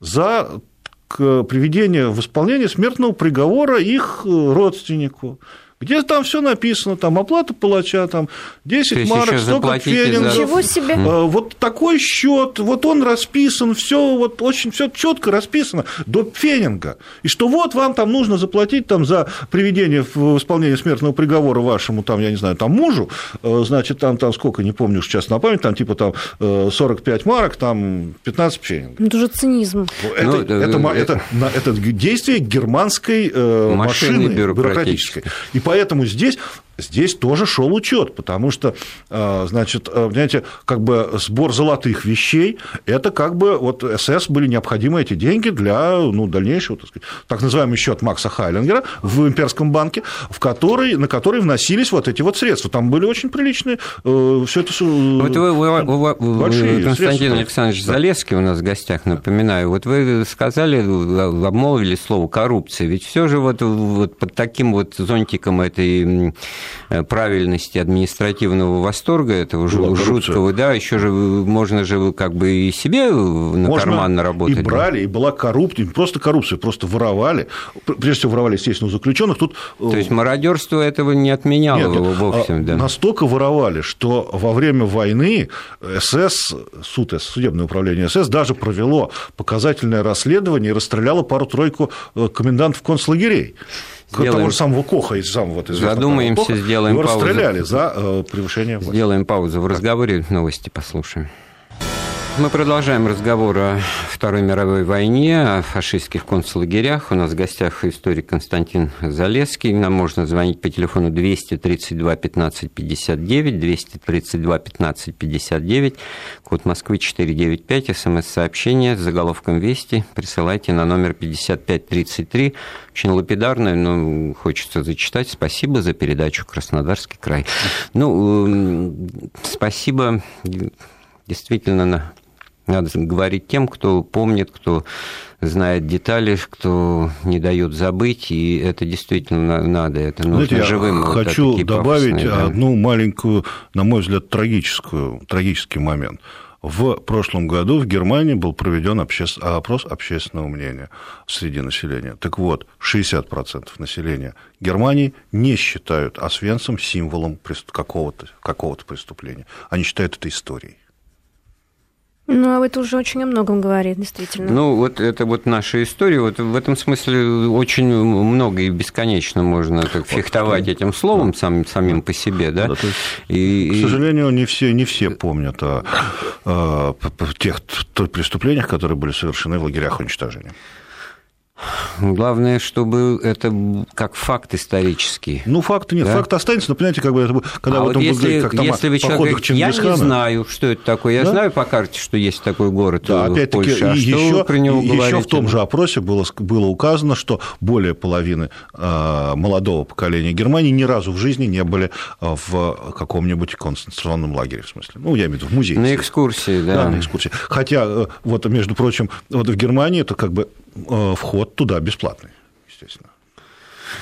за приведение в исполнение смертного приговора их родственнику где там все написано, там оплата палача, там 10 марок, столько фенинга. За... Чего себе? Вот такой счет, вот он расписан, все вот очень все четко расписано до фенинга. И что вот вам там нужно заплатить там за приведение в исполнение смертного приговора вашему, там, я не знаю, там мужу, э, значит, там, там сколько, не помню сейчас на память, там типа там 45 э, марок, там 15 фенингов. Это уже цинизм. Это, ну, это, это, это, это действие германской э, машины, машины бюрократической. И поэтому здесь Здесь тоже шел учет, потому что, э, значит, э, понимаете, как бы сбор золотых вещей, это как бы вот СС были необходимы эти деньги для ну, дальнейшего, так, сказать, так называемый счет Макса Хайлингера в имперском банке, в который, на который вносились вот эти вот средства. Там были очень приличные, э, все это вот вы, вы, вы, большие Константин средства. Александрович да. Залеский у нас в гостях, напоминаю, вот вы сказали, обмолвили слово коррупция, ведь все же вот, вот под таким вот зонтиком этой правильности административного восторга этого Была жуткого, да, еще же можно же как бы и себе на можно карман наработать. И брали, и была коррупция, просто коррупция, просто воровали. Прежде всего, воровали, естественно, у заключенных. Тут... Э, То есть мародерство этого не отменяло Нет, его вовсе, а да. Настолько воровали, что во время войны СС, суд, судебное управление СС даже провело показательное расследование и расстреляло пару-тройку э, комендантов концлагерей сделаем... того же самого Коха из самого вот, Задумаемся, Коха, сделаем его паузу. расстреляли за э, превышение власти. Сделаем паузу в разговоре, новости послушаем. Мы продолжаем разговор о Второй мировой войне, о фашистских концлагерях. У нас в гостях историк Константин Залеский. Нам можно звонить по телефону 232 15 59, 232 15 59, код Москвы 495, смс-сообщение с заголовком «Вести» присылайте на номер 5533. Очень лапидарно, но хочется зачитать. Спасибо за передачу «Краснодарский край». Ну, спасибо действительно надо говорить тем, кто помнит, кто знает детали, кто не дает забыть, и это действительно надо, это нужно Знаете, живым. Я хочу вот добавить да. одну маленькую, на мой взгляд, трагическую, трагический момент. В прошлом году в Германии был проведен обще... опрос общественного мнения среди населения. Так вот, 60% населения Германии не считают Освенцим символом какого-то какого преступления. Они считают это историей. Ну, а это уже очень о многом говорит, действительно. Ну, вот это вот наша история. Вот в этом смысле очень много и бесконечно можно так фехтовать этим словом самим, самим по себе, да? да есть, и, к сожалению, не все, не все помнят о, о тех преступлениях, которые были совершены в лагерях уничтожения. Главное, чтобы это как факт исторический. Ну, факт нет, да? факт останется, но понимаете, как бы это, когда а вот если, как там если вы человек, я не знаю, что это такое, я да? знаю по карте, что есть такой город да, в Польше, а и что еще, вы про него говорите? Еще в том же опросе было, было указано, что более половины э, молодого поколения Германии ни разу в жизни не были э, в каком-нибудь концентрационном лагере, в смысле. Ну, я имею в виду в музее. На экскурсии, да. Да, на экскурсии. Хотя, э, вот, между прочим, вот в Германии это как бы вход туда бесплатный, естественно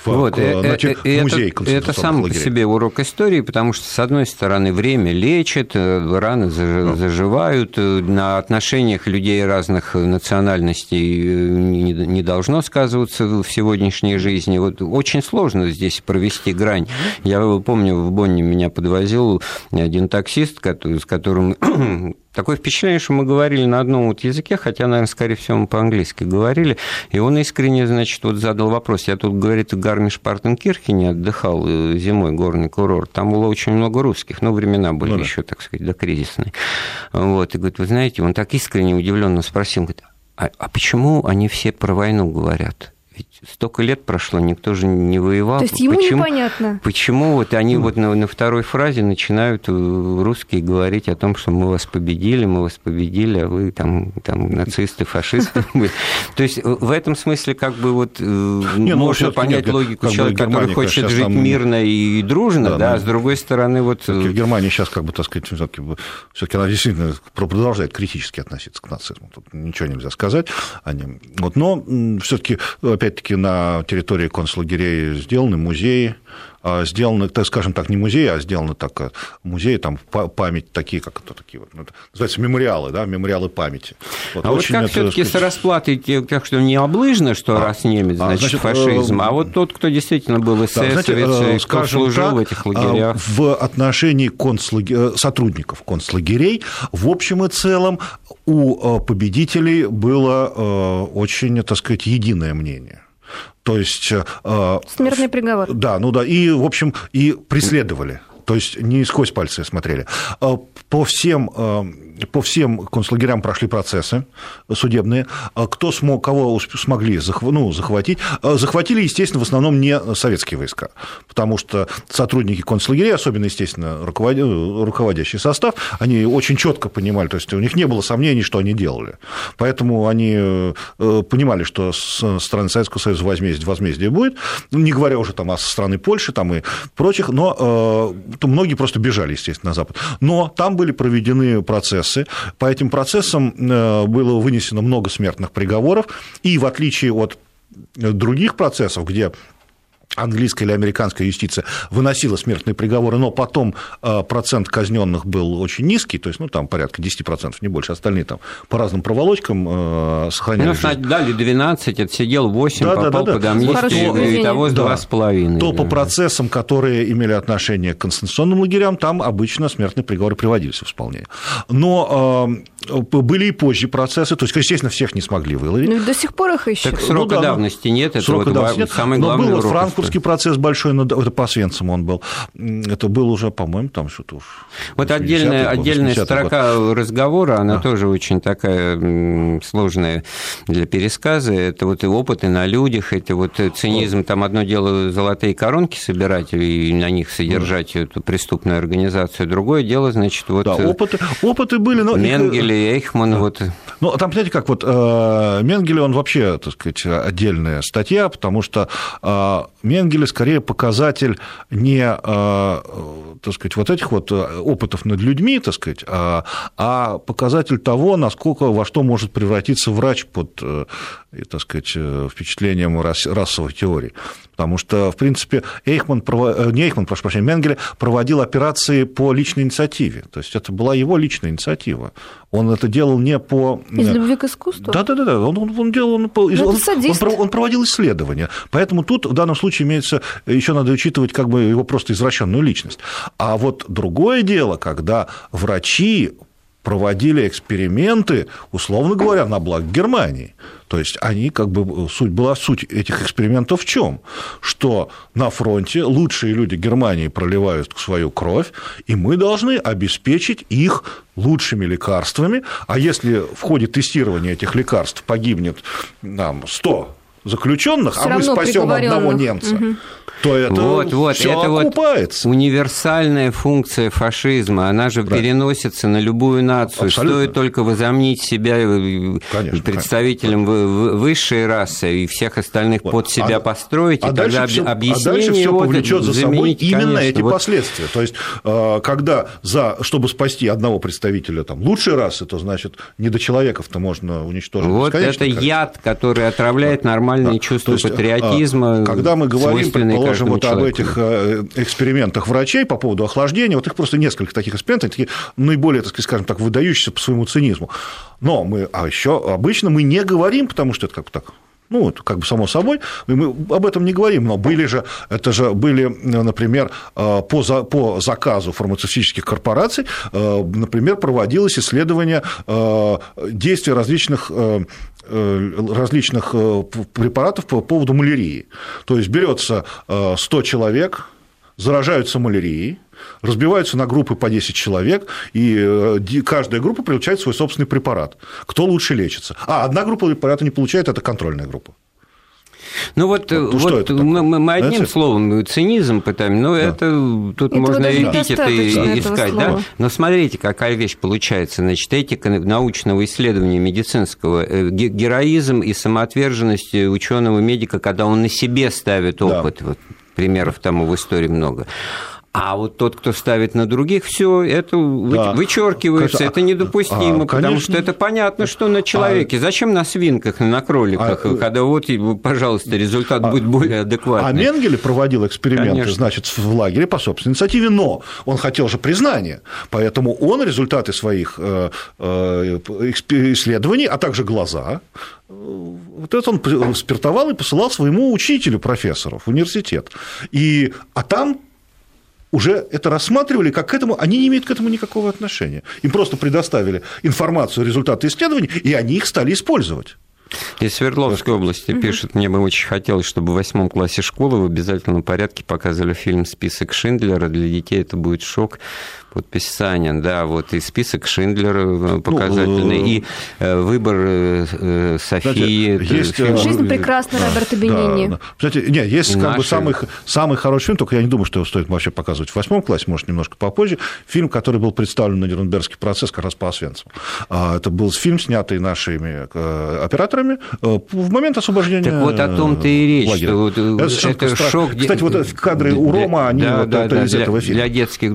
вот, э, значит, э, музей это, это сам лагерей. по себе урок истории, потому что, с одной стороны, время лечит, э, раны ну. заживают, на отношениях людей разных национальностей не, не должно сказываться в сегодняшней жизни. Вот очень сложно здесь провести грань. Я помню, в Бонне меня подвозил один таксист, с которым Такое впечатление, что мы говорили на одном вот языке, хотя, наверное, скорее всего, мы по-английски говорили. И он искренне, значит, вот задал вопрос. Я тут, говорит, в Гармиш-Партенкирхене отдыхал э, зимой, горный курорт. Там было очень много русских, но времена были ну, да. еще, так сказать, докризисные. Вот. И говорит, вы знаете, он так искренне удивленно спросил, говорит, а, а почему они все про войну говорят? Столько лет прошло, никто же не воевал. То есть ему почему, непонятно. Почему вот они вот на, на второй фразе начинают э, русские говорить о том, что мы вас победили, мы вас победили, а вы там, там нацисты, фашисты. То есть в этом смысле как бы вот э, ну, можно понять логику человека, который хочет жить мирно и дружно, да, а с другой стороны вот... Э, в Германии сейчас как бы, так сказать, все-таки она действительно продолжает критически относиться к нацизму. Тут ничего нельзя сказать о нем. Вот, но все-таки опять-таки, на территории концлагерей сделаны музеи, а, сделаны, так скажем так, не музеи, а сделаны так, э, музеи, там память такие, как это такие вот, ну, называется мемориалы, да, мемориалы памяти. Вот, а вот как все таки с расплатой, как что не облыжно, что а, раз немец, а, значит, значит фашизм, э, а вот тот, кто действительно был эсэсовец да, и служил так, в этих лагерях. В отношении концлагер... сотрудников концлагерей, в общем и целом, у победителей было очень, так сказать, единое мнение. То есть... Э, Смертный приговор. Да, ну да, и, в общем, и преследовали. То есть не сквозь пальцы смотрели. Э, по всем э, по всем концлагерям прошли процессы судебные. А кто смог, кого смогли ну, захватить? А, захватили, естественно, в основном не советские войска, потому что сотрудники концлагерей, особенно, естественно, руководящий состав, они очень четко понимали, то есть у них не было сомнений, что они делали. Поэтому они э, понимали, что с стороны Советского Союза возмездие, возмездие будет, не говоря уже там о страны Польши там и прочих, но э, многие просто бежали, естественно, на Запад. Но там были проведены процессы процессы. По этим процессам э, было вынесено много смертных приговоров, и в отличие от других процессов, где английская или американская юстиция выносила смертные приговоры, но потом э, процент казненных был очень низкий, то есть, ну, там порядка 10%, не больше, остальные там по разным проволочкам э, сохраняли Ну, дали 12, отсидел 8, да, попал да, да, под амнистию, и того с 2,5. То по процессам, которые имели отношение к конституционным лагерям, там обычно смертные приговоры приводились в исполнение. Но э, были и позже процессы, то есть, естественно, всех не смогли выловить. Ну, до сих пор их еще. Так срока ну, да, давности нет, это срока вот давности нет, самый главный но был урок. Московский процесс большой, но это по Свенцам он был. Это был уже, по-моему, там что-то уж... Вот отдельная, отдельная строка год. разговора, она а. тоже очень такая сложная для пересказа. Это вот и опыты на людях, это вот цинизм. Там одно дело золотые коронки собирать и на них содержать эту преступную организацию. Другое дело, значит, вот... Да, опыты, опыты были, но... Менгеле Менгеле, Эйхман, да. вот... Ну, там, понимаете, как вот э, Менгеле, он вообще, так сказать, отдельная статья, потому что э, Менгеле скорее показатель не, э, так сказать, вот этих вот опытов над людьми, так сказать, а, а показатель того, насколько, во что может превратиться врач под, так сказать, впечатлением расовой теории. Потому что, в принципе, Эйхман, не Эйхман, прошу прощения, Менгеле проводил операции по личной инициативе. То есть это была его личная инициатива. Он это делал не по... Из любви к искусству? Да, да, да, да. Он, он, он делал, он, он, он, он проводил исследования. Поэтому тут в данном случае имеется, еще надо учитывать как бы его просто извращенную личность. А вот другое дело, когда врачи проводили эксперименты, условно говоря, на благо Германии. То есть они как бы суть была суть этих экспериментов в чем? Что на фронте лучшие люди Германии проливают свою кровь, и мы должны обеспечить их лучшими лекарствами, а если в ходе тестирования этих лекарств погибнет нам 100 заключенных, а мы спасем одного немца, угу то это вот, вот, все это окупается. Вот универсальная функция фашизма, она же да. переносится на любую нацию. Абсолютно. Стоит только возомнить себя э, конечно, представителем конечно. высшей расы и всех остальных вот. под себя а, построить, а и тогда все, объяснение а дальше все повлечет за собой именно конечно. эти вот. последствия. То есть, э, когда за, чтобы спасти одного представителя там, лучшей расы, то значит недочеловеков-то можно уничтожить. Вот это количество. яд, который отравляет нормальные да. чувства есть, патриотизма. Когда мы говорим, скажем, вот человеку. об этих э, экспериментах врачей по поводу охлаждения, вот их просто несколько таких экспериментов, такие наиболее, так сказать, скажем так, выдающиеся по своему цинизму. Но мы, а еще обычно мы не говорим, потому что это как бы так ну, это как бы само собой, мы об этом не говорим, но были же, это же были, например, э, по, за, по заказу фармацевтических корпораций, э, например, проводилось исследование действия различных различных препаратов по поводу малярии. То есть берется 100 человек, заражаются малярией, разбиваются на группы по 10 человек, и э, каждая группа получает свой собственный препарат. Кто лучше лечится? А, одна группа препарата не получает, это контрольная группа. Ну вот, вот, вот это мы, мы одним Знаете? словом цинизм пытаем, но да. это тут это можно эпитеты искать, да? Но смотрите, какая вещь получается. Значит, этика научного исследования медицинского, э, героизм и самоотверженность ученого-медика, когда он на себе ставит опыт. Да. Вот, примеров тому в истории много. А вот тот, кто ставит на других, все это да. вычеркивается, конечно, это недопустимо, а, потому что это понятно, что на человеке. А, Зачем на свинках, на кроликах, а, когда вот, пожалуйста, результат а, будет более адекватный. А Менгеле проводил эксперименты, конечно. значит, в лагере по собственной инициативе, но он хотел же признания, поэтому он результаты своих э, э, исследований, а также глаза, вот это он спиртовал и посылал своему учителю, профессору в университет. И, а там уже это рассматривали, как к этому, они не имеют к этому никакого отношения. Им просто предоставили информацию, результаты исследований, и они их стали использовать. Из Свердловской области пишет, мне бы очень хотелось, чтобы в восьмом классе школы в обязательном порядке показывали фильм «Список Шиндлера». Для детей это будет шок. Подпись Санин, да, вот и список Шиндлера э, ну, показательный, ну, и э, выбор Софии. Знаете, есть, фильм... Жизнь прекрасна да, Роберта Бенини. Да, да. Кстати, нет, есть Наши... как бы самый, самый хороший фильм, только я не думаю, что его стоит вообще показывать в восьмом классе, может, немножко попозже. Фильм, который был представлен на Нюрнбергский процесс как раз по Освенциму. А, это был фильм, снятый нашими операторами в момент освобождения Так вот о том-то и речь, лагеря. что вот это, это шок... Кстати, вот кадры у Рома, они да, вот да, это да, из для, этого фильма. Для детских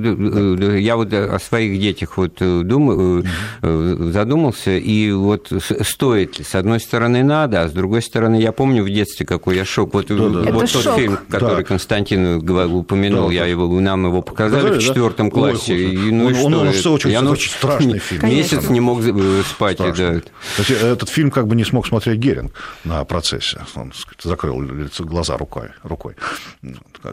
я вот о своих детях вот э, думаю, mm задумался, и вот стоит ли? С одной стороны, надо, а с другой стороны, я помню в детстве, какой я шок. Вот, да, да. вот тот шок. фильм, который да. Константин упомянул, да, я его, нам его показали Показали, в четвертом да? классе. Ой, и, ну он, и что? Он, он, он очень, я очень страшный фильм. Месяц Конечно. не мог спать. Да. Кстати, этот фильм как бы не смог смотреть Геринг на процессе. Он сказать, закрыл лицо, глаза рукой. рукой.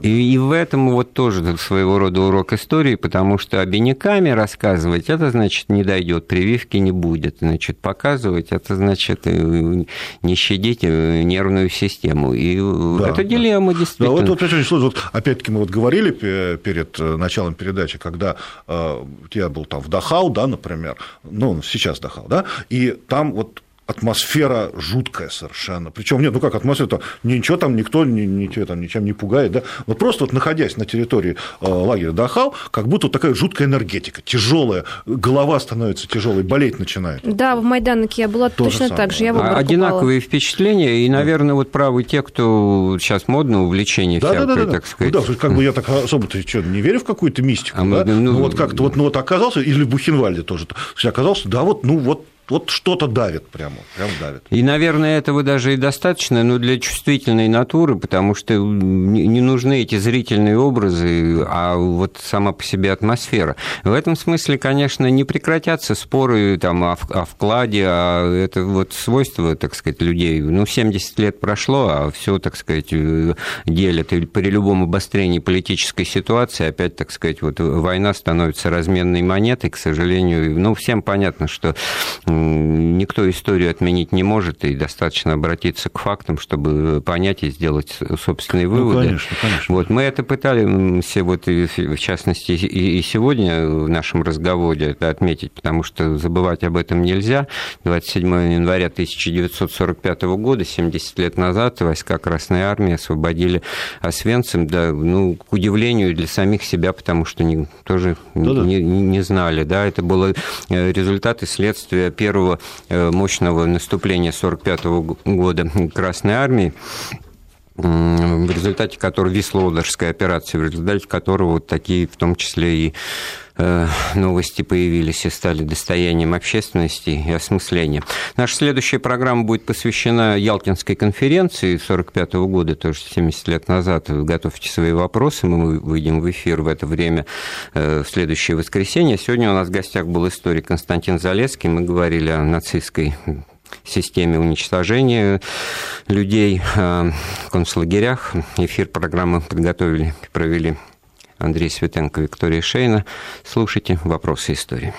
И, и в этом вот тоже своего рода урок истории, потому что обиняками рассказывать, это значит не дойдет, прививки не будет. Значит, показывать, это значит э, не щадить э, нервную систему. И да, это дилемма, да. действительно. Да, вот, вот, вот, опять-таки мы вот говорили перед э, началом передачи, когда я был там в Дахау, да, например, ну, сейчас Дахау, да, и там вот атмосфера жуткая совершенно. Причем нет, ну как атмосфера, то ничего там никто ни, ничего там ничем не пугает, да. Вот просто вот находясь на территории э, лагеря Дахау, как будто вот такая жуткая энергетика, тяжелая, голова становится тяжелой, болеть начинает. Да, в Майданке я была То точно так же. Я а, Одинаковые попала. впечатления, и, наверное, да. вот правы те, кто сейчас модно увлечение да, всякое, да, да, да. так сказать. Ну, да, как бы я так особо-то что, не верю в какую-то мистику, а да? Мы, ну, ну, вот как-то вот, ну вот оказался, или в Бухенвальде тоже, оказался, да, вот, ну вот вот что-то давит прямо, прям давит. И, наверное, этого даже и достаточно, но для чувствительной натуры, потому что не нужны эти зрительные образы, а вот сама по себе атмосфера. В этом смысле, конечно, не прекратятся споры там, о, о вкладе, а это вот свойство, так сказать, людей. Ну, 70 лет прошло, а все, так сказать, делят. И при любом обострении политической ситуации опять, так сказать, вот война становится разменной монетой, к сожалению. Ну, всем понятно, что никто историю отменить не может, и достаточно обратиться к фактам, чтобы понять и сделать собственные ну, выводы. Ну, конечно, конечно. Вот, мы это пытались, вот, и, в частности, и сегодня в нашем разговоре это отметить, потому что забывать об этом нельзя. 27 января 1945 года, 70 лет назад, войска Красной Армии освободили Освенцим, да, ну, к удивлению для самих себя, потому что они тоже не, не знали, да, это было э, результат и следствие первого э, мощного наступления 1945 года Красной Армии в результате которого Вислоудерская операция, в результате которого вот такие, в том числе и новости появились и стали достоянием общественности и осмысления. Наша следующая программа будет посвящена Ялтинской конференции 1945 года, тоже 70 лет назад. Готовьте свои вопросы, мы выйдем в эфир в это время э, в следующее воскресенье. Сегодня у нас в гостях был историк Константин Залеский. Мы говорили о нацистской системе уничтожения людей в концлагерях. Эфир программы подготовили провели Андрей Светенко, Виктория Шейна. Слушайте «Вопросы истории».